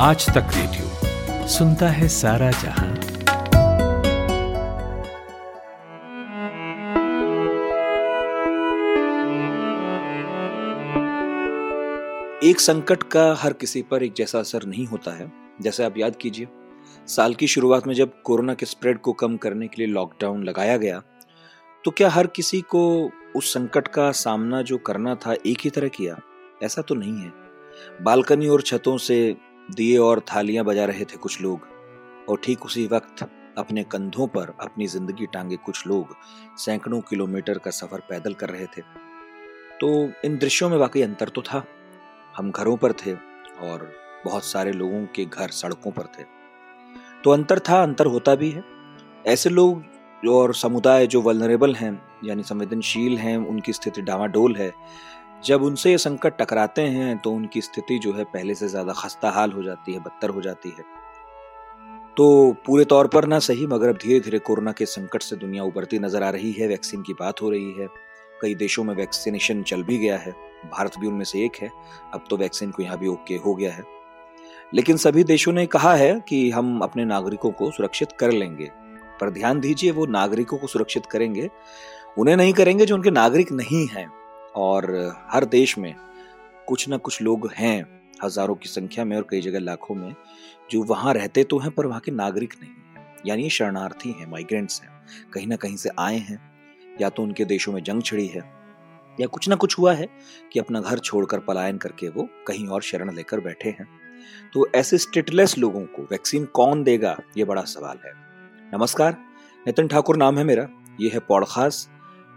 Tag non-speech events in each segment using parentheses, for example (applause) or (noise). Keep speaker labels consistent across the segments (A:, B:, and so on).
A: आज तक रेडियो सुनता है सारा जहाँ।
B: एक संकट का हर किसी पर एक जैसा असर नहीं होता है, जैसे आप याद कीजिए। साल की शुरुआत में जब कोरोना के स्प्रेड को कम करने के लिए लॉकडाउन लगाया गया तो क्या हर किसी को उस संकट का सामना जो करना था एक ही तरह किया? ऐसा तो नहीं है। बालकनी और छतों से दिए और थालियाँ बजा रहे थे कुछ लोग, और ठीक उसी वक्त अपने कंधों पर अपनी ज़िंदगी टांगे कुछ लोग सैकड़ों किलोमीटर का सफ़र पैदल कर रहे थे। तो इन दृश्यों में वाकई अंतर तो था। हम घरों पर थे और बहुत सारे लोगों के घर सड़कों पर थे। तो अंतर था, अंतर होता भी है। ऐसे लोग और समुदाय जो वलनरेबल हैं, यानी संवेदनशील हैं, उनकी स्थिति डावाडोल है। जब उनसे ये संकट टकराते हैं तो उनकी स्थिति जो है पहले से ज़्यादा खस्ता हाल हो जाती है, बदतर हो जाती है। तो पूरे तौर पर ना सही, मगर अब धीरे धीरे कोरोना के संकट से दुनिया उभरती नज़र आ रही है, वैक्सीन की बात हो रही है। कई देशों में वैक्सीनेशन चल भी गया है, भारत भी उनमें से एक है, अब तो वैक्सीन को यहाँ भी ओके हो गया है। लेकिन सभी देशों ने कहा है कि हम अपने नागरिकों को सुरक्षित कर लेंगे, पर ध्यान दीजिए वो नागरिकों को सुरक्षित करेंगे, उन्हें नहीं करेंगे जो उनके नागरिक नहीं हैं। और हर देश में कुछ ना कुछ लोग हैं हज़ारों की संख्या में और कई जगह लाखों में, जो वहाँ रहते तो हैं पर वहाँ के नागरिक नहीं है। यानी ये शरणार्थी हैं माइग्रेंट्स हैं, कहीं ना कहीं से आए हैं, या तो उनके देशों में जंग छिड़ी है, या कुछ ना कुछ हुआ है कि अपना घर छोड़कर पलायन करके वो कहीं और शरण लेकर बैठे हैं। तो ऐसे स्टेटलेस लोगों को वैक्सीन कौन देगा, ये बड़ा सवाल है। नमस्कार, नितिन ठाकुर नाम है मेरा, ये है पौड़खास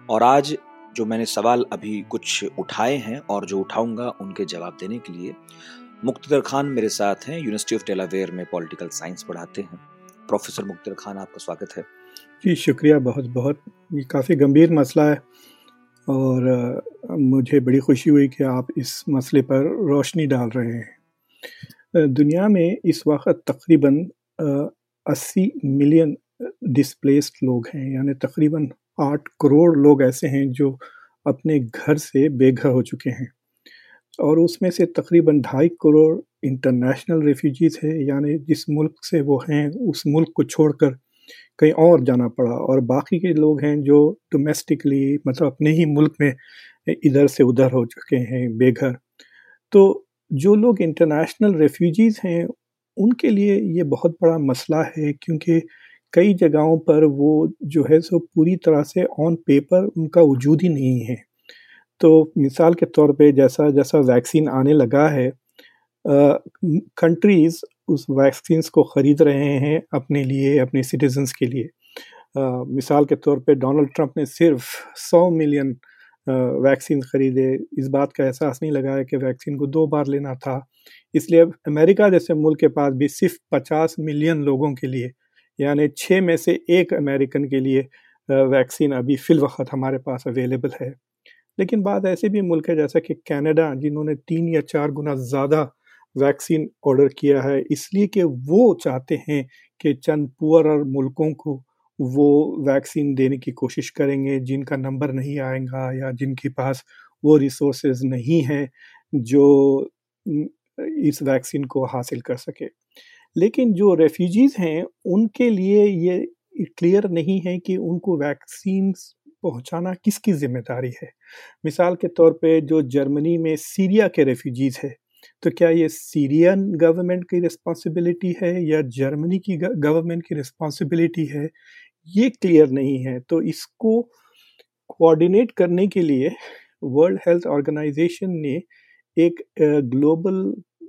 B: और आज जो मैंने सवाल अभी कुछ उठाए हैं और जो उठाऊँगा उनके जवाब देने के लिए, मुख्तर खान मेरे साथ हैं यूनिवर्सिटी ऑफ़ डेलावेयर में पॉलिटिकल साइंस पढ़ाते हैं। प्रोफेसर मुख्तर खान, आपका स्वागत है।
C: जी, शुक्रिया बहुत बहुत। ये काफ़ी गंभीर मसला है और मुझे बड़ी खुशी हुई कि आप इस मसले पर रोशनी डाल रहे हैं। दुनिया में इस वक्त तकरीबन अस्सी मिलियन डिस्प्लेस्ड लोग हैं, यानी तकरीबन आठ करोड़ लोग ऐसे हैं जो अपने घर से बेघर हो चुके हैं। और उसमें से तकरीबन ढाई करोड़ इंटरनेशनल रेफ्यूजीज है, यानी जिस मुल्क से वो हैं, उस मुल्क को छोड़कर कहीं और जाना पड़ा। और बाकी के लोग हैं जो डोमेस्टिकली मतलब अपने ही मुल्क में इधर से उधर हो चुके हैं, बेघर। तो जो लोग इंटरनेशनल रेफ्यूजीज हैं, उनके लिए ये बहुत बड़ा मसला है, क्योंकि कई जगहों पर वो जो है सो पूरी तरह से ऑन पेपर उनका वजूद ही नहीं है। तो मिसाल के तौर पे जैसा जैसा वैक्सीन आने लगा है कंट्रीज़ उस वैक्सीन को ख़रीद रहे हैं अपने लिए अपने सिटीजन्स के लिए। आ, मिसाल के तौर पे डोनाल्ड ट्रंप ने सिर्फ़ 100 मिलियन वैक्सीन ख़रीदे। इस बात का एहसास नहीं लगाया कि वैक्सीन को दो बार लेना था। इसलिए अमेरिका जैसे मुल्क के पास भी सिर्फ़ 50 मिलियन लोगों के लिए यानी छः में से एक अमेरिकन के लिए वैक्सीन अभी फिल वक्त हमारे पास अवेलेबल है। लेकिन बात ऐसे भी मुल्क है, जैसा कि कनाडा, जिन्होंने तीन या चार गुना ज़्यादा वैक्सीन ऑर्डर किया है, इसलिए कि वो चाहते हैं कि चंद पुअर और मुल्कों को वो वैक्सीन देने की कोशिश करेंगे, जिनका नंबर नहीं आएगा या जिनके पास वो रिसोर्स नहीं हैं, जो इस वैक्सीन को हासिल कर सके। लेकिन जो रेफ्यूजीज़ हैं, उनके लिए ये क्लियर नहीं है कि उनको वैक्सीन पहुंचाना किसकी ज़िम्मेदारी है। मिसाल के तौर पे जो जर्मनी में सीरिया के रेफ्यूजीज़ है तो क्या ये सीरियन गवर्नमेंट की रिस्पॉन्सिबिलिटी है या जर्मनी की गवर्नमेंट की रिस्पॉन्सिबिलिटी है, ये क्लियर नहीं है। तो इसको कोऑर्डिनेट करने के लिए वर्ल्ड हेल्थ ऑर्गेनाइजेशन ने एक ग्लोबल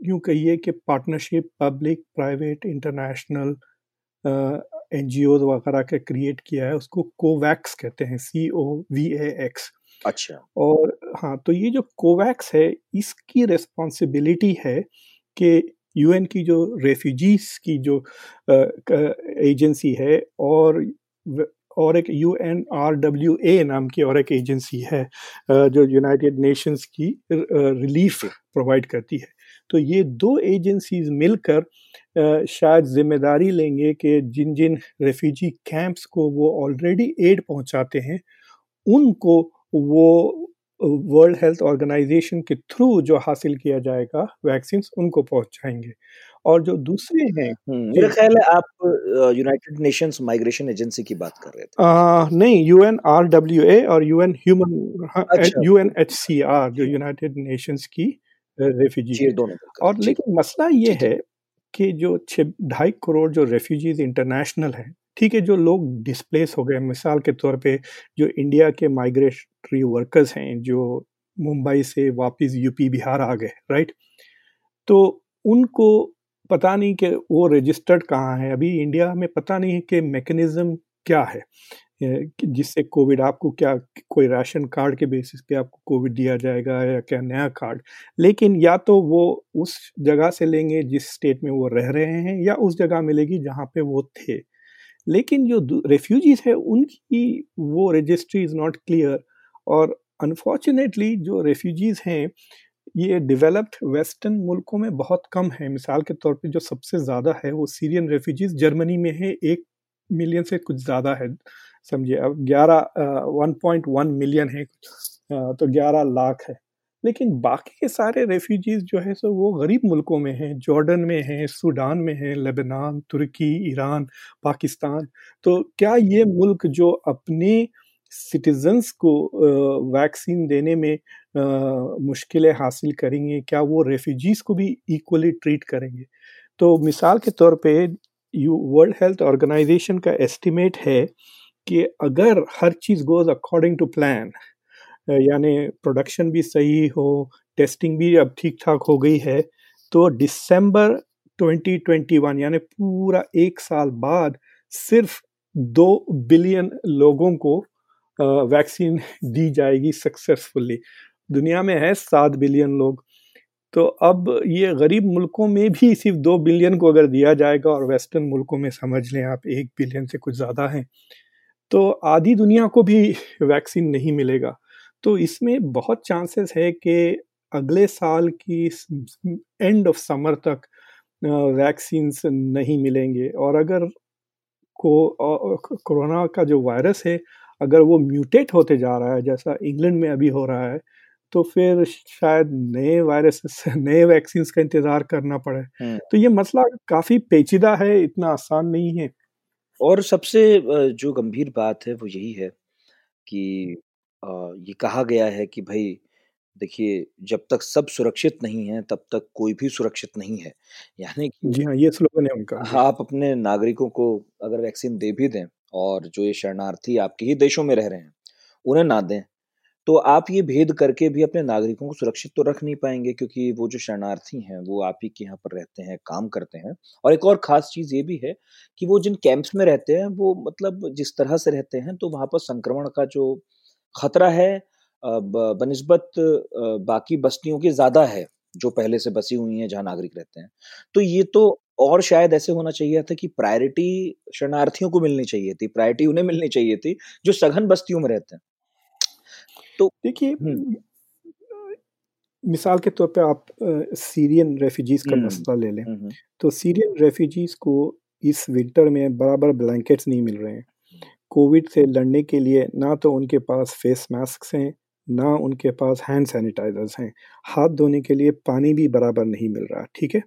C: यूँ कहिए कि partnership public private international N G वगैरह का क्रिएट किया है उसको कोवैक्स कहते हैं सी ओ वी ए एक्स
B: अच्छा।
C: और हाँ तो ये जो कोवैक्स है इसकी रिस्पॉन्सिबिलिटी है कि यूएन की जो रेफ्यूजीज की जो एजेंसी है और और एक U N R W A नाम की और एक एजेंसी है जो यूनाइटेड नेशंस की रिलीफ प्रोवाइड करती है। तो ये दो एजेंसीज मिलकर शायद ज़िम्मेदारी लेंगे कि जिन जिन रेफ्यूजी कैंप्स को वो ऑलरेडी एड पहुंचाते हैं उनको वो वर्ल्ड हेल्थ ऑर्गेनाइजेशन के थ्रू जो हासिल किया जाएगा वैक्सीन उनको पहुंचाएँगे। और जो दूसरे हैं
B: हम्म, मेरा ख्याल है आप यूनाइटेड नेशंस माइग्रेशन एजेंसी की बात कर रहे थे।
C: आ, नहीं यूएन आर डब्ल्यू ए और UN human UN H C R जो यूनाइटेड नेशंस की रेफ्यूजी और लेकिन मसला ये है कि जो छः ढाई करोड़ जो रेफ्यूजीज इंटरनेशनल हैं ठीक है जो लोग डिस्प्लेस हो गए मिसाल के तौर पे जो इंडिया के माइग्रेटरी वर्कर्स हैं जो मुंबई से वापस यूपी बिहार आ गए राइट तो उनको पता नहीं कि वो रजिस्टर्ड कहाँ है। अभी इंडिया में पता नहीं है कि मैकेनिज्म क्या है। जिससे कोविड आपको क्या, कोई राशन कार्ड के बेसिस पे आपको कोविड दिया जाएगा या क्या नया कार्ड? लेकिन या तो वो उस जगह से लेंगे जिस स्टेट में वो रह रहे हैं या उस जगह मिलेगी जहाँ पे वो थे। लेकिन जो रेफ्यूजीज है, उनकी वो रजिस्ट्री इज़ नॉट क्लियर और अनफॉर्चुनेटली जो रेफ्यूजीज हैं, ये डेवलप्ड वेस्टर्न मुल्कों में बहुत कम है। मिसाल के तौर पे जो सबसे ज़्यादा है वो सीरियन रेफ्यूजीज जर्मनी में है एक मिलियन से कुछ ज़्यादा है, समझिए। अब ग्यारह वन पॉइंट वन मिलियन है तो ग्यारह लाख है। लेकिन बाकी के सारे रेफ्यूजीज जो है, सो वो गरीब मुल्कों में हैं, जॉर्डन में हैं, सूडान में हैं, लेबनान, तुर्की, ईरान, पाकिस्तान। तो क्या ये मुल्क जो अपने सिटीजन्स को वैक्सीन देने में मुश्किलें हासिल करेंगे, क्या वो रेफ्यूजीज को भी इक्वली ट्रीट करेंगे? तो मिसाल के तौर पे यू, वर्ल्ड हेल्थ ऑर्गेनाइजेशन का एस्टिमेट है कि अगर हर चीज़ गोज अकॉर्डिंग टू प्लान यानी प्रोडक्शन भी सही हो, टेस्टिंग भी अब ठीक ठाक हो गई है तो दिसंबर 2021 यानी पूरा एक साल बाद सिर्फ़ दो बिलियन लोगों को वैक्सीन दी जाएगी सक्सेसफुली। दुनिया में है सात बिलियन लोग। तो अब ये गरीब मुल्कों में भी सिर्फ़ दो बिलियन को अगर दिया जाएगा और वेस्टर्न मुल्कों में समझ लें आप, एक बिलियन से कुछ ज़्यादा हैं तो आधी दुनिया को भी वैक्सीन नहीं मिलेगा। तो इसमें बहुत चांसेस है कि अगले साल की एंड ऑफ़ समर तक वैक्सीन नहीं मिलेंगे। और अगर को कोरोना का जो वायरस है, अगर वो म्यूटेट होते जा रहा है, जैसा इंग्लैंड में अभी हो रहा है तो फिर शायद नए वायरस नए वैक्सीन का इंतज़ार करना पड़े। तो ये मसला काफ़ी पेचीदा है इतना आसान नहीं है।
B: और सबसे जो गंभीर बात है वो यही है कि ये कहा गया है कि भाई देखिए जब तक सब सुरक्षित नहीं है तब तक कोई भी सुरक्षित नहीं है। यानी कि
C: जी हाँ ये स्लोगन है उनका।
B: आप अपने नागरिकों को अगर वैक्सीन दे भी दें और जो ये शरणार्थी आपके ही देशों में रह रहे हैं उन्हें ना दें तो आप ये भेद करके भी अपने नागरिकों को सुरक्षित तो रख नहीं पाएँगे, क्योंकि वो जो शरणार्थी हैं, वो आप ही के यहाँ पर रहते हैं, काम करते हैं। और एक और खास चीज़ ये भी है कि वो जिन कैंप्स में रहते हैं, वो मतलब जिस तरह से रहते हैं तो वहाँ पर संक्रमण का जो खतरा है बनस्बत बाकी बस्तियों की ज़्यादा है, जो पहले से बसी हुई हैं, जहाँ नागरिक रहते हैं। तो ये तो और शायद ऐसे होना चाहिए था कि प्रायोरिटी शरणार्थियों को मिलनी चाहिए थी, प्रायोरिटी उन्हें मिलनी चाहिए थी, जो सघन बस्तियों में रहते हैं।
C: तो देखिए। मिसाल के तौर पे आप सीरियन रेफ्यूजीज का मसला ले लें। तो सीरियन रेफ्यूजीज को इस विंटर में बराबर ब्लैंकेट्स नहीं मिल रहे हैं। कोविड से लड़ने के लिए ना तो उनके पास फेस मास्क हैं ना उनके पास हैंड सैनिटाइजर्स हैं। हाथ धोने के लिए पानी भी बराबर नहीं मिल रहा ठीक है?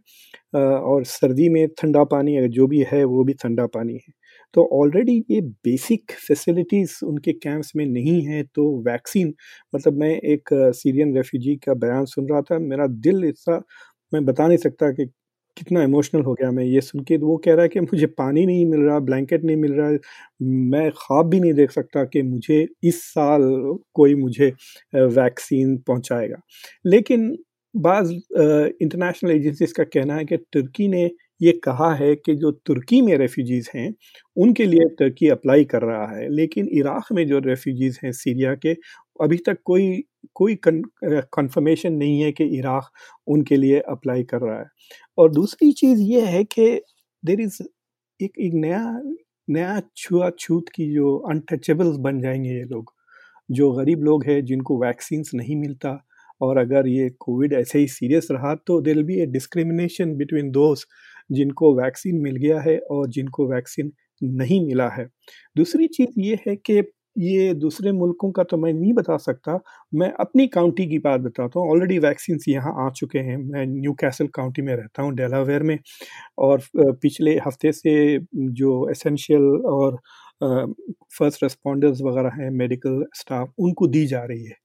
C: और सर्दी में ठंडा पानी अगर जो भी है वो भी ठंडा पानी है। तो ऑलरेडी ये बेसिक फैसिलिटीज़ उनके कैंप्स में नहीं है तो वैक्सीन मतलब मैं एक सीरियन रेफ्यूजी का बयान सुन रहा था, मेरा दिल ऐसा मैं बता नहीं सकता कि कितना इमोशनल हो गया मैं ये सुन के, वो कह रहा है कि मुझे पानी नहीं मिल रहा ब्लैंकेट नहीं मिल रहा, मैं ख्वाब भी नहीं देख सकता कि मुझे इस साल कोई मुझे वैक्सीन पहुंचाएगा। लेकिन बाज़ इंटरनेशनल एजेंसीज का कहना है कि तुर्की ने ये कहा है कि जो तुर्की में रेफ्यूजीज़ हैं उनके लिए तुर्की अप्लाई कर रहा है। लेकिन इराक़ में जो रेफ्यूजीज़ हैं सीरिया के अभी तक कोई कोई कन्फर्मेशन नहीं है कि इराक़ उनके लिए अप्लाई कर रहा है। और दूसरी चीज़ ये है कि देर इज़ एक एक नया नया छुआछूत की जो अनटचेबल्स बन जाएँगे ये लोग। जो गरीब लोग हैं जिनको वैक्सीन्स नहीं मिलता और अगर ये कोविड ऐसे ही सीरियस रहा तो there be a discrimination between दोस्त जिनको वैक्सीन मिल गया है और जिनको वैक्सीन नहीं मिला है। दूसरी चीज़ ये है कि ये दूसरे मुल्कों का तो मैं नहीं बता सकता, मैं अपनी काउंटी की बात बताता हूँ। ऑलरेडी वैक्सीन यहाँ आ चुके हैं। मैं न्यू कैसल काउंटी में रहता हूँ डेलावेयर में। और पिछले हफ़्ते से जो एसेंशियल और फ़र्स्ट रिस्पॉन्डर्स वगैरह हैं मेडिकल स्टाफ उनको दी जा रही है।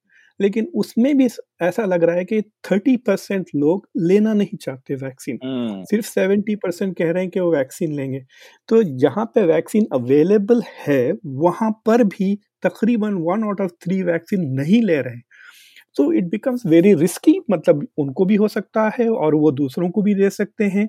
C: लेकिन उसमें भी ऐसा लग रहा है कि थर्टी परसेंट लोग लेना नहीं चाहते वैक्सीन।
B: हम्म।
C: सिर्फ़ सेवेंटी परसेंट कह रहे हैं कि वो वैक्सीन लेंगे। तो जहाँ पे वैक्सीन अवेलेबल है वहाँ पर भी तकरीबन one out of three vaccine नहीं ले रहे हैं। तो इट बिकम्स वेरी रिस्की मतलब उनको भी हो सकता है और वो दूसरों को भी दे सकते हैं।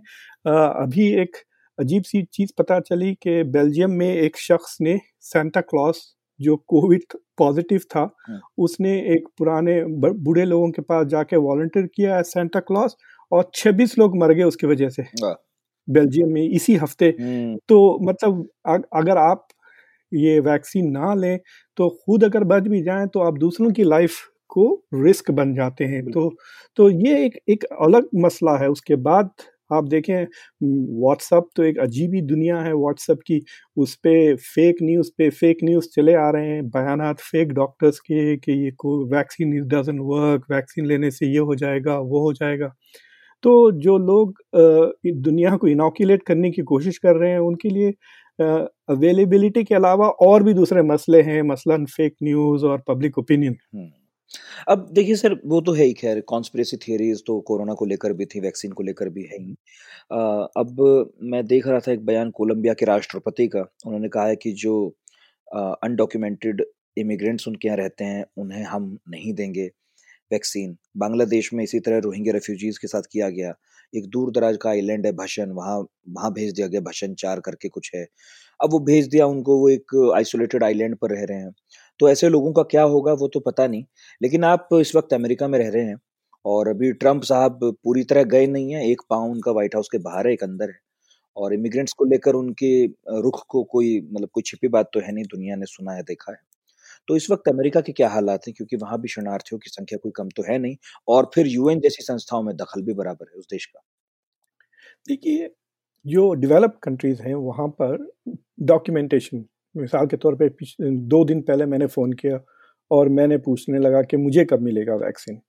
C: अभी एक अजीब सी चीज़ पता चली कि बेल्जियम में एक शख्स ने सेंटा क्लॉस जो कोविड पॉजिटिव था
B: हाँ।
C: उसने एक पुराने बूढ़े लोगों के पास जाके वॉल्टियर किया सेंटा क्लॉस और 26 लोग मर गए उसकी वजह से। बेल्जियम में इसी हफ़्ते।
B: हम्म।
C: तो मतलब अगर आप ये वैक्सीन ना लें तो खुद अगर बच भी जाएँ तो आप दूसरों की लाइफ को रिस्क बन जाते हैं। तो तो ये एक एक अलग मसला है। उसके बाद आप देखें व्हाट्सअप तो एक अजीब ही दुनिया है। व्हाट्सअप की उस पर फेक न्यूज़ पे फेक न्यूज़ चले आ रहे हैं। बयान फेक डॉक्टर्स के कि ये को vaccine is doesn't work vaccine लेने से ये हो जाएगा, वो हो जाएगा। तो जो लोग दुनिया को इनोकुलेट करने की कोशिश कर रहे हैं, उनके लिए अवेलेबिलिटी के अलावा और भी दूसरे मसले हैं, मसलन फेक न्यूज़ और पब्लिक ओपिनियन
B: अब देखिए सर, वो तो है ही खैर कॉन्स्पिरेसी थियरीज तो कोरोना को लेकर भी थी वैक्सीन को लेकर भी है ही। अब मैं देख रहा था एक बयान कोलंबिया के राष्ट्रपति का, उन्होंने कहा है कि जो अनडॉक्यूमेंटेड इमिग्रेंट्स उनके यहाँ रहते हैं, उन्हें हम नहीं देंगे वैक्सीन बांग्लादेश में इसी तरह रोहिंग्या रेफ्यूजीज के साथ किया गया। एक दूर दराज का आइलैंड है भशन, वहाँ वहाँ भेज दिया गया, भशन चार करके कुछ है। अब वो भेज दिया उनको, वो एक आइसोलेटेड आइलैंड पर रह रहे हैं। तो ऐसे लोगों का क्या होगा वो तो पता नहीं। लेकिन आप इस वक्त अमेरिका में रह रहे हैं और अभी ट्रंप साहब पूरी तरह गए नहीं है, एक पाँव उनका व्हाइट हाउस के बाहर है, एक अंदर है। और इमिग्रेंट्स को लेकर उनके रुख को कोई मतलब कोई छिपी बात तो है नहीं, दुनिया ने सुना है, देखा है। तो इस वक्त अमेरिका के क्या हालात हैं? क्योंकि वहाँ भी शरणार्थियों की संख्या कोई कम तो है नहीं और फिर यूएन जैसी संस्थाओं में दखल भी बराबर है उस देश का।
C: देखिए, जो डेवलप कंट्रीज़ हैं, वहाँ पर डॉक्यूमेंटेशन मिसाल के तौर पे दो दिन पहले मैंने फ़ोन किया और मैंने पूछने लगा कि मुझे कब मिलेगा वैक्सीन।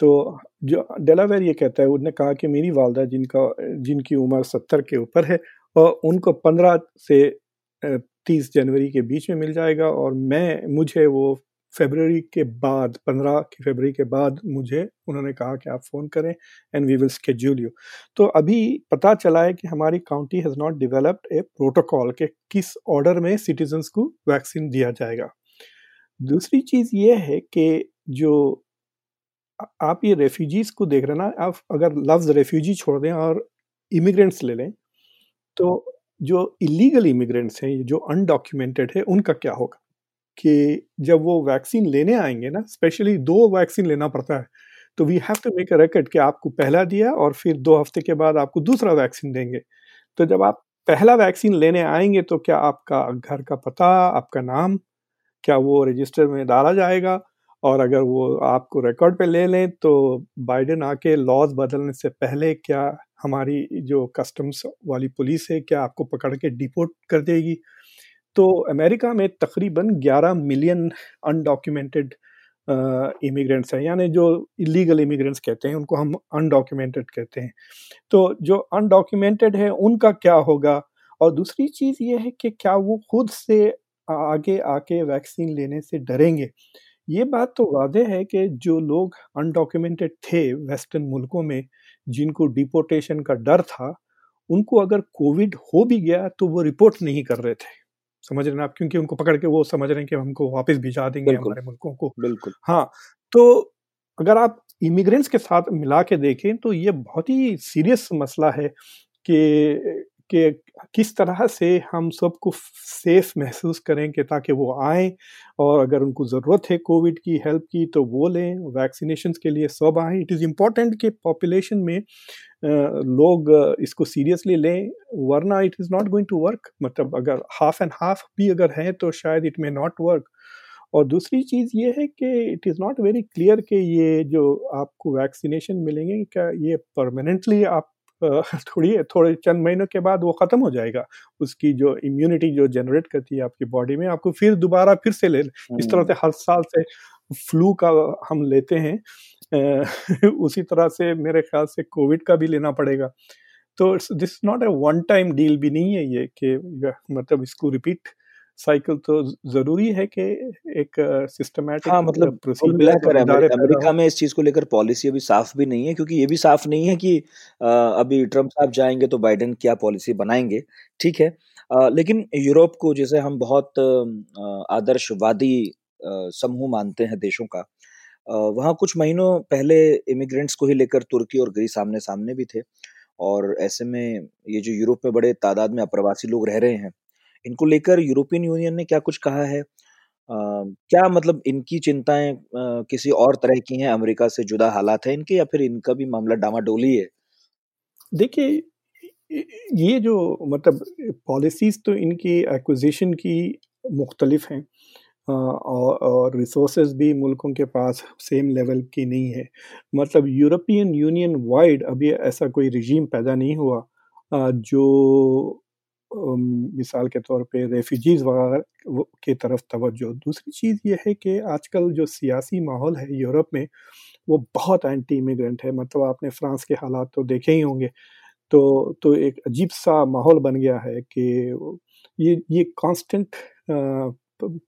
C: तो जो डेलावेर ये कहता है उन्होंने कहा कि मेरी वालदा जिनका, जिनकी उम्र सत्तर के ऊपर है और उनको पंद्रह से तीस जनवरी के बीच में मिल जाएगा और मैं, मुझे वो फेबररी के बाद, पंद्रह की फेबररी के बाद मुझे उन्होंने कहा कि आप फ़ोन करें and we will schedule you तो अभी पता चला है कि हमारी county has not developed a protocol के किस ऑर्डर में सिटीजन्स को वैक्सीन दिया जाएगा। दूसरी चीज़ ये है कि जो आप ये रेफ्यूजीज़ को देख रहे ना, आप अगर लफ्ज़ रेफ्यूजी छोड़ दें और इमिग्रेंट्स ले लें तो जो इलीगल इमिग्रेंट्स हैं, जो अनडॉक्यूमेंटेड है, उनका क्या होगा? कि जब वो वैक्सीन लेने आएँगे ना, स्पेशली दो वैक्सीन लेना पड़ता है तो we have to make a record कि आपको पहला दिया और फिर दो हफ़्ते के बाद आपको दूसरा वैक्सीन देंगे। तो जब आप पहला वैक्सीन लेने आएँगे तो क्या आपका घर का पता, आपका नाम, क्या वो रजिस्टर में डाला जाएगा? और अगर वो आपको रिकॉर्ड पे ले लें तो बाइडेन आके लॉज बदलने से पहले क्या हमारी जो कस्टम्स वाली पुलिस है, क्या आपको पकड़ के डिपोर्ट कर देगी? तो अमेरिका में तकरीबन 11 मिलियन अनडॉक्यूमेंटेड इमिग्रेंट्स हैं। यानी जो इलीगल इमिग्रेंट्स कहते हैं, उनको हम अनडॉक्यूमेंटेड कहते हैं। तो जो अनडॉक्यूमेंटेड है, उनका क्या होगा? और दूसरी चीज़ ये है कि क्या वो खुद से आगे आके वैक्सीन लेने से डरेंगे? ये बात तो वादे है कि जो लोग अनडॉक्यूमेंटेड थे वेस्टर्न मुल्कों में, जिनको डिपोर्टेशन का डर था, उनको अगर कोविड हो भी गया तो वो रिपोर्ट नहीं कर रहे थे। समझ रहे हैं आप? क्योंकि उनको पकड़ के वो समझ रहे हैं कि हमको वापस भिजा देंगे हमारे मुल्कों को।
B: बिल्कुल।
C: हाँ तो अगर आप इमिग्रेंट्स के साथ मिला के देखें तो ये बहुत ही सीरियस मसला है कि कि किस तरह से हम सबको सेफ़ महसूस करें कि ताकि वो आए और अगर उनको ज़रूरत है कोविड की हेल्प की तो वो लें वैक्सीनेशन के लिए सब आए। इट इज़ इंपॉर्टेंट कि पॉपुलेशन में लोग इसको सीरियसली लें, वरना it is not going to work मतलब अगर हाफ़ एंड हाफ़ भी अगर है तो शायद इट मे नॉट वर्क और दूसरी चीज़ ये है कि it is not very clear कि ये जो आपको वैक्सीनेशन मिलेंगे, क्या ये परमानेंटली आप (laughs) थोड़ी थोड़े चंद महीनों के बाद वो ख़त्म हो जाएगा। उसकी जो इम्यूनिटी जो जनरेट करती है आपकी बॉडी में आपको फिर दोबारा फिर से ले इस तरह से हम्म। हर साल से फ्लू का हम लेते हैं। (laughs) उसी तरह से मेरे ख्याल से कोविड का भी लेना पड़ेगा। तो this not a one time deal भी नहीं है ये कि मतलब इसको रिपीट साइकिल तो ज़रूरी है कि एक सिस्टमैटिक
B: हाँ मतलब मिलाकर अमेरिका में इस चीज़ को लेकर पॉलिसी अभी साफ़ भी नहीं है क्योंकि ये भी साफ़ नहीं है कि अभी ट्रंप साहब जाएँगे तो बाइडेन क्या पॉलिसी बनाएँगे ठीक है? लेकिन यूरोप को जैसे हम बहुत आदर्शवादी समूह मानते हैं देशों का वहाँ कुछ महीनों पहले इमिग्रेंट्स को ही लेकर तुर्की और ग्रीस सामने सामने भी थे और ऐसे में ये जो यूरोप में बड़े तादाद में अप्रवासी लोग रह रहे हैं इनको लेकर यूरोपियन यूनियन ने क्या कुछ कहा है? आ, क्या मतलब इनकी चिंताएँ किसी और तरह की हैं? अमेरिका से जुदा हालात है इनके या फिर इनका भी मामला डामाडोली है?
C: देखिए ये जो मतलब पॉलिसीज़ तो इनकी एक्विजिशन की मुख्तलिफ़ हैं। और और रिसोर्सेज भी मुल्कों के पास सेम लेवल की नहीं है। मतलब यूरोपियन यूनियन वाइड अभी ऐसा कोई रिजीम पैदा नहीं हुआ। जो मिसाल के तौर पे रेफ्यूजीज़ वगैरह की तरफ़ तवज्जो। दूसरी चीज़ ये है कि आजकल जो सियासी माहौल है यूरोप में, वो बहुत एंटी इमिग्रेंट है। मतलब आपने फ्रांस के हालात तो देखे ही होंगे। तो तो एक अजीब सा माहौल बन गया है कि ये ये कांस्टेंट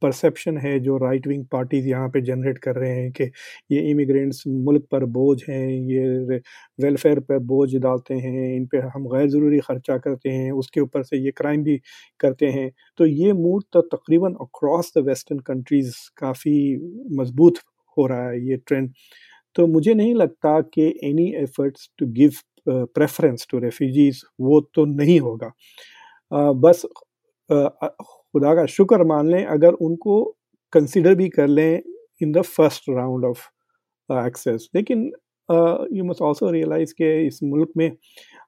C: परसेप्शन है जो राइट विंग पार्टीज़ यहाँ पे जनरेट कर रहे हैं कि ये इमिग्रेंट्स मुल्क पर बोझ हैं ये वेलफेयर पर बोझ डालते हैं इन पे हम गैर ज़रूरी ख़र्चा करते हैं उसके ऊपर से ये क्राइम भी करते हैं। तो ये मूड तो तकरीबन अक्रॉस द वेस्टर्न कंट्रीज़ काफ़ी मज़बूत हो रहा है ये ट्रेंड तो मुझे नहीं लगता कि any efforts to give preference to refugees वो तो नहीं होगा। uh, बस uh, खुदा का शुक्र मान लें, अगर उनको कंसिडर भी कर लें in the first round of access लेकिन यू मस्ट ऑल्सो रियलाइज़ के इस मुल्क में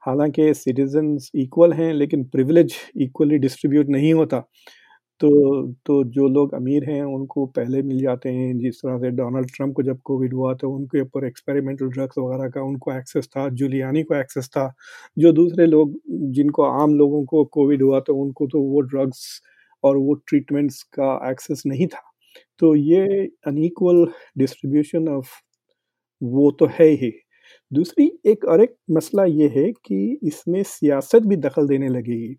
C: हालाँकि सिटीजन्स इक्वल हैं, लेकिन प्रिविलेज इक्वली डिस्ट्रीब्यूट नहीं होता। तो तो जो लोग अमीर हैं, उनको पहले मिल जाते हैं, जिस तरह से डोनाल्ड ट्रंप को जब कोविड हुआ तो उनके ऊपर एक्सपेरिमेंटल ड्रग्स वगैरह का उनको एक्सेस था जुलियानी को एक्सेस था। जो दूसरे लोग, जिनको आम लोगों को कोविड हुआ तो उनको तो वो ड्रग्स और वो ट्रीटमेंट्स का एक्सेस नहीं था। तो ये अनईक्वल डिस्ट्रीब्यूशन ऑफ़ वो तो है ही। दूसरी एक और एक मसला ये है कि इसमें सियासत भी दखल देने लगेगी।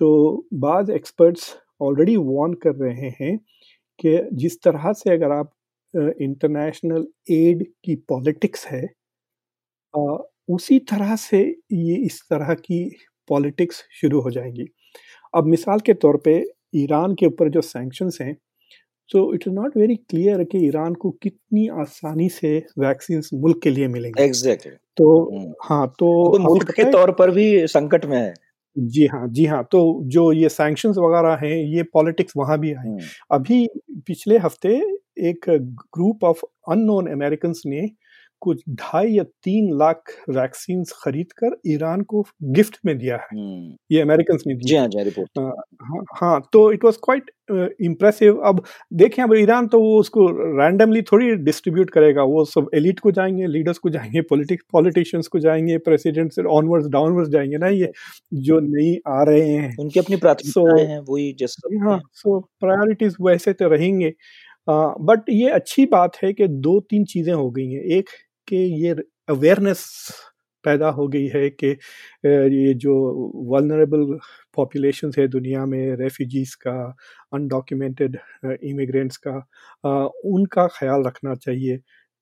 C: तो बाद एक्सपर्ट्स ऑलरेडी वार्न कर रहे हैं कि जिस तरह से अगर आप इंटरनेशनल एड की पॉलिटिक्स है आ, उसी तरह से ये इस तरह की पॉलिटिक्स शुरू हो जाएँगी। अब मिसाल के तौर पे ईरान के ऊपर जो सैंक्शंस हैं तो it is not very clear कि ईरान को कितनी आसानी से वैक्सीन मुल्क के लिए मिलेंगे
B: एग्जैक्टली exactly.
C: तो hmm. हाँ तो,
B: तो मुल्क के तौर पर भी संकट में है
C: जी हाँ जी हाँ तो जो ये सैंक्शंस वगैरह हैं ये पॉलिटिक्स वहाँ भी आए hmm. अभी पिछले हफ़्ते एक ग्रुप ऑफ़ अननोन अमेरिकन ने कुछ ढाई या तीन लाख वैक्सीन खरीद कर ईरान को गिफ्ट में दिया है। ये अमेरिकन ने दिया
B: जी हाँ रिपोर्ट
C: हाँ हाँ तो इट वाज क्वाइट इम्प्रेसिव अब देखें अब ईरान तो वो उसको रैंडमली थोड़ी डिस्ट्रीब्यूट करेगा। वो सब एलिट को जाएँगे लीडर्स को जाएँगे पॉलिटिक्स पॉलिटिशियंस को जाएँगे प्रेसिडेंट से ऑनवर्ड्स डाउनवर्ड्स जाएँगे ना ये जो नहीं आ रहे हैं।
B: उनकी अपनी प्राथमिकताएँ हैं वही जैसे
C: हाँ सो प्रायोरिटीज वैसे तो रहेंगे। बट ये अच्छी बात है कि दो तीन चीज़ें हो गई हैं। एक कि ये अवेयरनेस पैदा हो गई है कि ये जो वलनरेबल पॉपुलेशन है दुनिया में रेफ्यूजीज़ का अनडॉक्यूमेंटेड इमिग्रेंट्स का उनका ख्याल रखना चाहिए।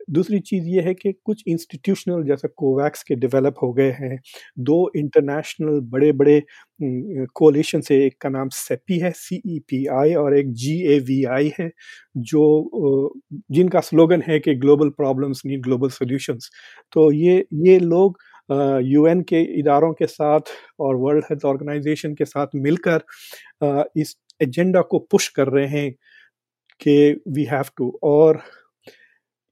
C: दूसरी चीज़ ये है कि कुछ इंस्टीट्यूशनल जैसे कोवैक्स के डेवलप हो गए हैं। दो इंटरनेशनल बड़े बड़े कोलिशन से एक का नाम सेपी है सी ई पी आई और एक जी ए वी आई है, जो जिनका स्लोगन है कि global problems need global solutions तो ये ये लोग यू यूएन के इदारों के साथ और वर्ल्ड हेल्थ ऑर्गेनाइजेशन के साथ मिलकर इस एजेंडा को पुश कर रहे हैं कि वी हैव टू और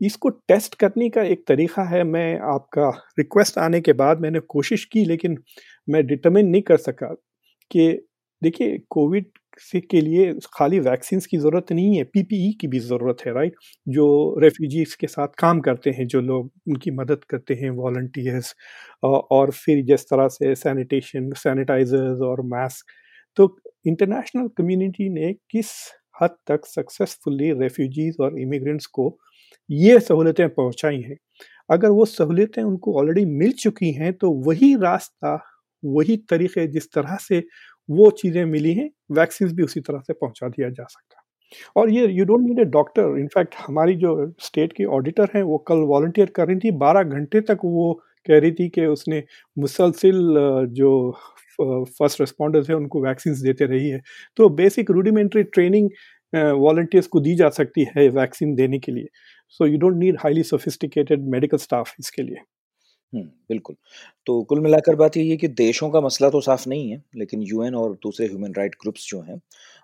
C: इसको टेस्ट करने का एक तरीका है। मैं आपका रिक्वेस्ट आने के बाद मैंने कोशिश की, लेकिन मैं डिटरमिन नहीं कर सका कि, देखिए, कोविड से के लिए खाली वैक्सीन की ज़रूरत नहीं है, पीपीई की भी ज़रूरत है, राइट? जो रेफ्यूजीज के साथ काम करते हैं, जो लोग उनकी मदद करते हैं, वॉल्टियर्स और फिर जिस तरह से सैनिटेशन, सैनिटाइजर्स और मास्क। तो इंटरनेशनल कम्युनिटी ने किस हद तक सक्सेसफुली रेफ्यूजीज और इमिग्रेंट्स को ये सहूलतें पहुंचाई हैं। अगर वो सहूलतें उनको ऑलरेडी मिल चुकी हैं तो वही रास्ता, वही तरीके जिस तरह से वो चीज़ें मिली हैं वैक्सीन भी उसी तरह से पहुँचा दिया जा सकता। और ये you don't need a doctor in fact हमारी जो स्टेट की ऑडिटर हैं, वो कल वॉल्टियर कर रही थी, बारह घंटे तक वो कह रही थी कि उसने मुसलसिल, जो फ़र्स्ट रिस्पॉन्डर्स हैं, उनको वैक्सीन देते रही है तो बेसिक रूडिमेंट्री ट्रेनिंग वॉल्टियर्स को दी जा सकती है वैक्सीन देने के लिए। So you don't need highly sophisticated medical staff इसके लिए
B: हम्म, बिल्कुल। तो कुल मिलाकर बात यही है कि देशों का मसला तो साफ़ नहीं है, लेकिन यूएन और दूसरे ह्यूमन राइट ग्रुप्स जो हैं,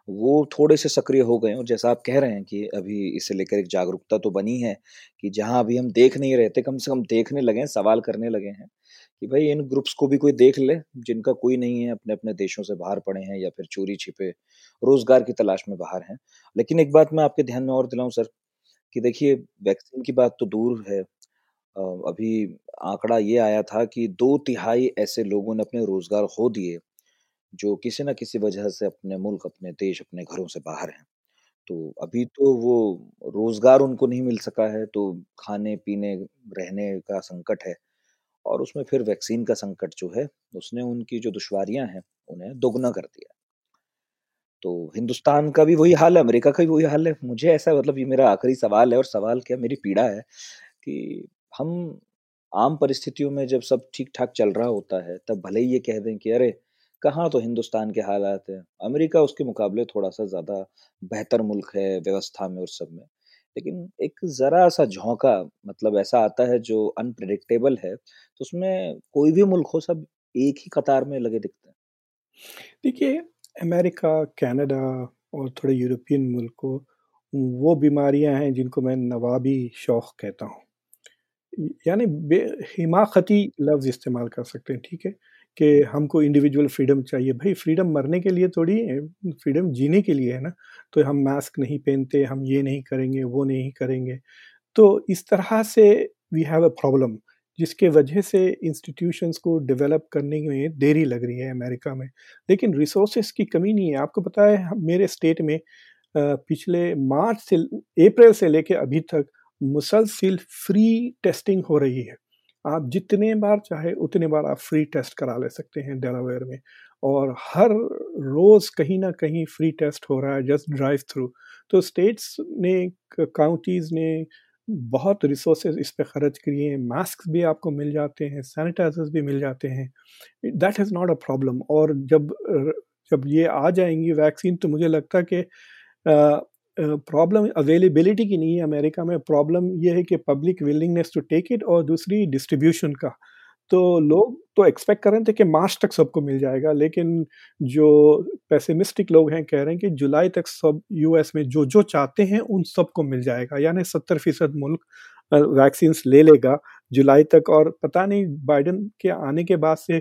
B: वो थोड़े-से सक्रिय हो गए और जैसा आप कह रहे हैं कि अभी इसे लेकर एक जागरूकता तो बनी है कि जहाँ अभी हम देख नहीं रहे थे, कम से कम देखने लगे हैं, सवाल करने लगे हैं कि भाई इन ग्रुप्स को भी कोई देख ले, जिनका कोई नहीं है, अपने-अपने देशों से बाहर पड़े हैं या फिर चोरी-छिपे रोज़गार की तलाश में बाहर हैं। लेकिन एक बात मैं आपके ध्यान में और दिलाऊँ सर, कि देखिए, वैक्सीन की बात तो दूर है। अभी आंकड़ा ये आया था कि दो तिहाई ऐसे लोगों ने अपने रोज़गार खो दिए, जो किसी न किसी वजह से अपने मुल्क, अपने देश, अपने घरों से बाहर हैं। तो अभी तो वो रोज़गार उनको नहीं मिल सका है तो खाने, पीने, रहने का संकट है और उसमें फिर वैक्सीन का संकट जो है, उसने उनकी जो दुश्वारियाँ हैं, उन्हें दोगुना कर दिया। तो हिंदुस्तान का भी वही हाल है अमेरिका का भी वही हाल है मुझे ऐसा मतलब ये मेरा आखिरी सवाल है और सवाल क्या मेरी पीड़ा है कि हम आम परिस्थितियों में जब सब ठीक-ठाक चल रहा होता है, तब भले ही ये कह दें कि अरे! कहाँ तो हिंदुस्तान के हालात हैं, अमेरिका उसके मुकाबले थोड़ा-सा ज़्यादा बेहतर मुल्क है व्यवस्था में और सब में। लेकिन एक ज़रा-सा झोंका मतलब ऐसा आता है जो अनप्रडिक्टेबल है, तो उसमें कोई भी मुल्क हो सब एक ही कतार में लगे दिखते हैं।
C: देखिए, अमेरिका, कनाडा और थोड़े यूरोपियन मुल्कों वो बीमारियाँ हैं जिनको मैं नवाबी शौक कहता हूँ। यानी बे हिमाकती लफ्ज़ इस्तेमाल कर सकते हैं, ठीक है? कि हमको इंडिविजुअल फ्रीडम चाहिए। भाई फ्रीडम मरने के लिए थोड़ी है, फ्रीडम जीने के लिए है ना। तो हम मास्क नहीं पहनते, हम ये नहीं करेंगे, वो नहीं करेंगे। तो इस तरह से वी हैव अ प्रॉब्लम जिसके वजह से इंस्टीट्यूशंस को डेवलप करने में देरी लग रही है अमेरिका में। लेकिन रिसोर्सेज़ की कमी नहीं है। आपको पता है मेरे स्टेट में पिछले मार्च से, अप्रैल से लेके अभी तक मुसलसिल फ्री टेस्टिंग हो रही है आप जितने बार चाहे, उतने बार आप फ्री टेस्ट करा ले सकते हैं डेलावेयर में और हर रोज कहीं ना कहीं फ्री टेस्ट हो रहा है जस्ट ड्राइव थ्रू तो स्टेट्स ने काउंटीज़ ने बहुत रिसोर्सेज इस पर खर्च किए हैं। मास्क भी आपको मिल जाते हैं सैनिटाइजर्स भी मिल जाते हैं। That is not a problem और जब जब ये आ जाएँगी वैक्सीन तो मुझे लगता है कि प्रॉब्लम अवेलेबिलिटी की नहीं है अमेरिका में। प्रॉब्लम ये है कि public willingness to take it और दूसरी डिस्ट्रीब्यूशन का। तो लोग तो एक्सपेक्ट कर रहे थे कि मार्च तक सबको मिल जाएगा लेकिन जो पैसिमिस्टिक लोग हैं कह रहे हैं कि जुलाई तक सब यूएस में जो जो चाहते हैं उन सबको मिल जाएगा। यानी सत्तर फ़ीसद मुल्क वैक्सीन ले लेगा जुलाई तक। और पता नहीं बाइडन के आने के बाद से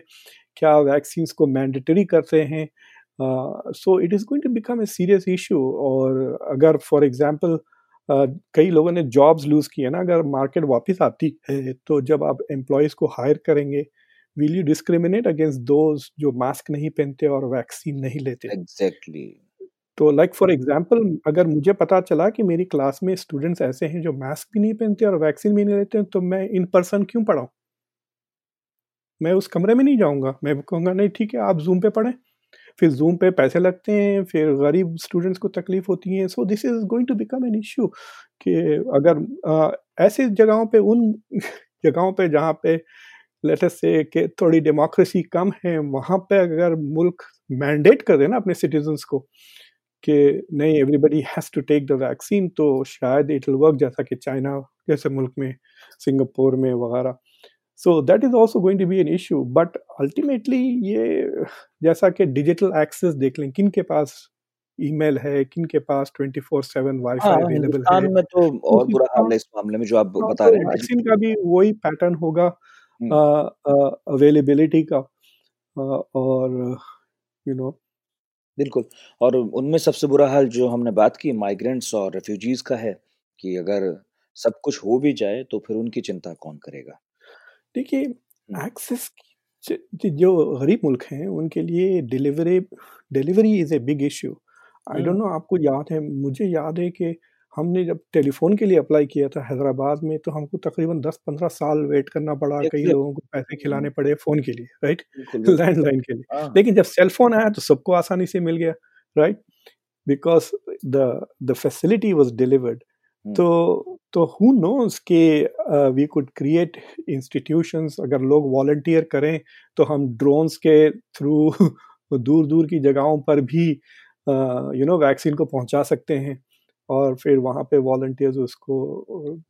C: क्या वैक्सीन को मैंडेटरी करते हैं? So it is going to become a serious issue और अगर फॉर एग्ज़ाम्पल uh, कई लोगों ने जॉब्स लूज़ किए ना अगर मार्केट वापस आती है तो जब आप एम्प्लॉयज़ को हायर करेंगे will you discriminate against those जो मास्क नहीं पहनते और वैक्सीन नहीं लेते?
B: Exactly exactly.
C: तो लाइक फॉर एग्ज़ाम्पल अगर मुझे पता चला कि मेरी क्लास में स्टूडेंट्स ऐसे हैं जो मास्क भी नहीं पहनते और वैक्सीन भी नहीं लेते हैं तो मैं इन पर्सन क्यों पढ़ाऊँ? मैं उस कमरे में नहीं जाऊँगा। मैं कहूँगा नहीं ठीक है आप जूम पे पढ़ें। फिर जूम पे पैसे लगते हैं फिर गरीब स्टूडेंट्स को तकलीफ़ होती है। So this is going to become an issue कि अगर आ, ऐसे जगहों पे उन (laughs) जगहों पे जहाँ पे लेटेस्ट से कि थोड़ी डेमोक्रेसी कम है वहाँ पे अगर मुल्क मैंडेट कर देना अपने सिटीजन्स को कि नहीं everybody has to take the vaccine तो शायद इट वर्क जैसा कि चाइना जैसे मुल्क में सिंगापुर में वगैरह। So that is also going to be an issue but ultimately ये जैसा कि डिजिटल एक्सेस देख लें किन के पास ईमेल है किन के पास 24/7 वाईफाई अवेलेबल
B: है में तो और बुरा हाल है इस मामले में जो आप बता रहे हैं।
C: वैक्सीन का भी वही पैटर्न होगा अवेलेबिलिटी हम्म। का और यू नो
B: बिल्कुल। और उनमें सबसे बुरा हाल जो हमने बात की माइग्रेंट्स और रेफ्यूजीज का है कि अगर सब कुछ हो भी जाए तो फिर उनकी चिंता कौन करेगा?
C: देखिए एक्सेस जो गरीब मुल्क हैं उनके लिए delivery delivery is a big issue I don't know आपको याद है मुझे याद है कि हमने जब टेलीफोन के लिए अप्लाई किया था हैदराबाद में तो हमको तकरीबन 10-15 साल वेट करना पड़ा कई लोगों को पैसे खिलाने पड़े फ़ोन के लिए राइट लैंडलाइन के लिए। हाँ। लेकिन जब सेल फ़ोन आया तो सबको आसानी से मिल गया right because the the facility was delivered तो तो हु नोस कि वी कुड क्रिएट इंस्टीट्यूशंस अगर लोग वॉल्टियर करें तो हम ड्रोन्स के थ्रू दूर दूर की जगहों पर भी यू नो वैक्सीन को पहुँचा सकते हैं और फिर वहाँ पे वॉल्टियर्स उसको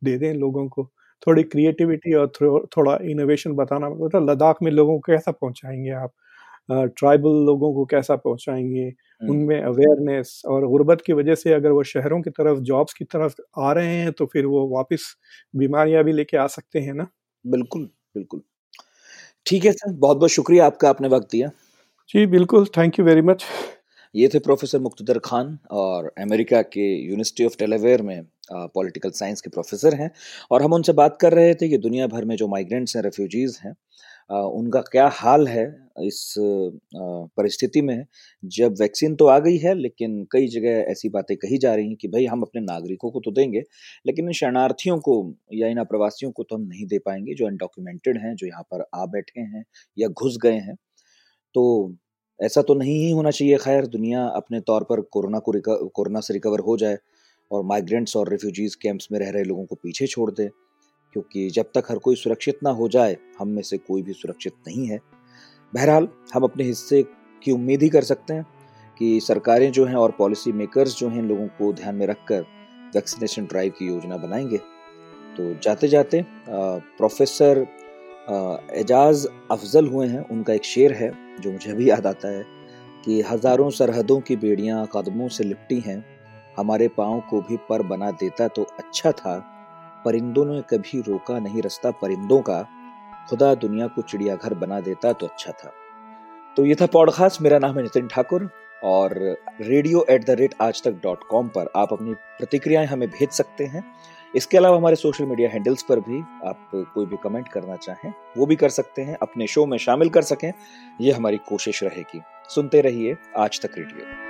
C: दे दें लोगों को। थोड़ी क्रिएटिविटी और थोड़ा इनोवेशन बताना मतलब लद्दाख में लोगों को कैसा पहुँचाएँगे आप? ट्राइबल लोगों को कैसा पहुंचाएँगे उनमें अवेयरनेस और गुर्बत की वजह से अगर वो शहरों की तरफ़ जॉब्स की तरफ़ आ रहे हैं तो फिर वो वापस बीमारियाँ भी लेके आ सकते हैं ना?
B: बिल्कुल बिल्कुल। ठीक है सर बहुत बहुत शुक्रिया आपका आपने वक्त दिया।
C: जी बिल्कुल थैंक यू वेरी मच
B: ये थे प्रोफेसर मुख्तर खान और अमेरिका के यूनिवर्सिटी ऑफ़ डेलावेयर में पॉलिटिकल साइंस के प्रोफेसर हैं और हम उनसे बात कर रहे थे कि दुनिया भर में जो माइग्रेंट्स हैं रेफ्यूजीज़ हैं उनका क्या हाल है इस परिस्थिति में? जब वैक्सीन तो आ गई है, लेकिन कई जगह ऐसी बातें कही जा रही हैं कि भाई हम अपने नागरिकों को तो देंगे, लेकिन इन शरणार्थियों को या इन प्रवासियों को तो हम नहीं दे पाएँगे, जो अनडॉक्यूमेंटेड हैं, जो यहाँ पर आ बैठे हैं या घुस गए हैं। तो ऐसा तो नहीं ही होना चाहिए, खैर, दुनिया अपने तौर पर कोरोना को कोरोना से रिकवर हो जाए और माइग्रेंट्स और रिफ्यूजीज कैंप्स में रह रहे लोगों को पीछे छोड़ दे। क्योंकि जब तक हर कोई सुरक्षित ना हो जाए, हम में से कोई भी सुरक्षित नहीं है। बहरहाल, हम अपने हिस्से की उम्मीद ही कर सकते हैं कि सरकारें जो हैं और पॉलिसी मेकर्स जो हैं लोगों को ध्यान में रखकर वैक्सीनेशन ड्राइव की योजना बनाएँगे। तो जाते जाते प्रोफेसर एजाज अफजल हुए हैं। उनका एक शेर है जो मुझे अभी याद आता है कि हज़ारों सरहदों की बेड़ियाँ कदमों से लिपटी हैं। हमारे पाँव को भी पर बना देता तो अच्छा था। परिंदों ने कभी रोका नहीं रास्ता परिंदों का खुदा दुनिया को चिड़ियाघर बना देता तो अच्छा था। तो ये था पॉडकास्ट मेरा नाम है नितिन ठाकुर और रेडियो एट द रेट आज तक डॉट कॉम पर आप अपनी प्रतिक्रियाएँ हमें भेज सकते हैं। इसके अलावा हमारे सोशल मीडिया हैंडल्स पर भी आप कोई भी कमेंट करना चाहें, वो भी कर सकते हैं। अपने शो में शामिल कर सकें। ये हमारी कोशिश रहेगी। सुनते रहिए आज तक रेडियो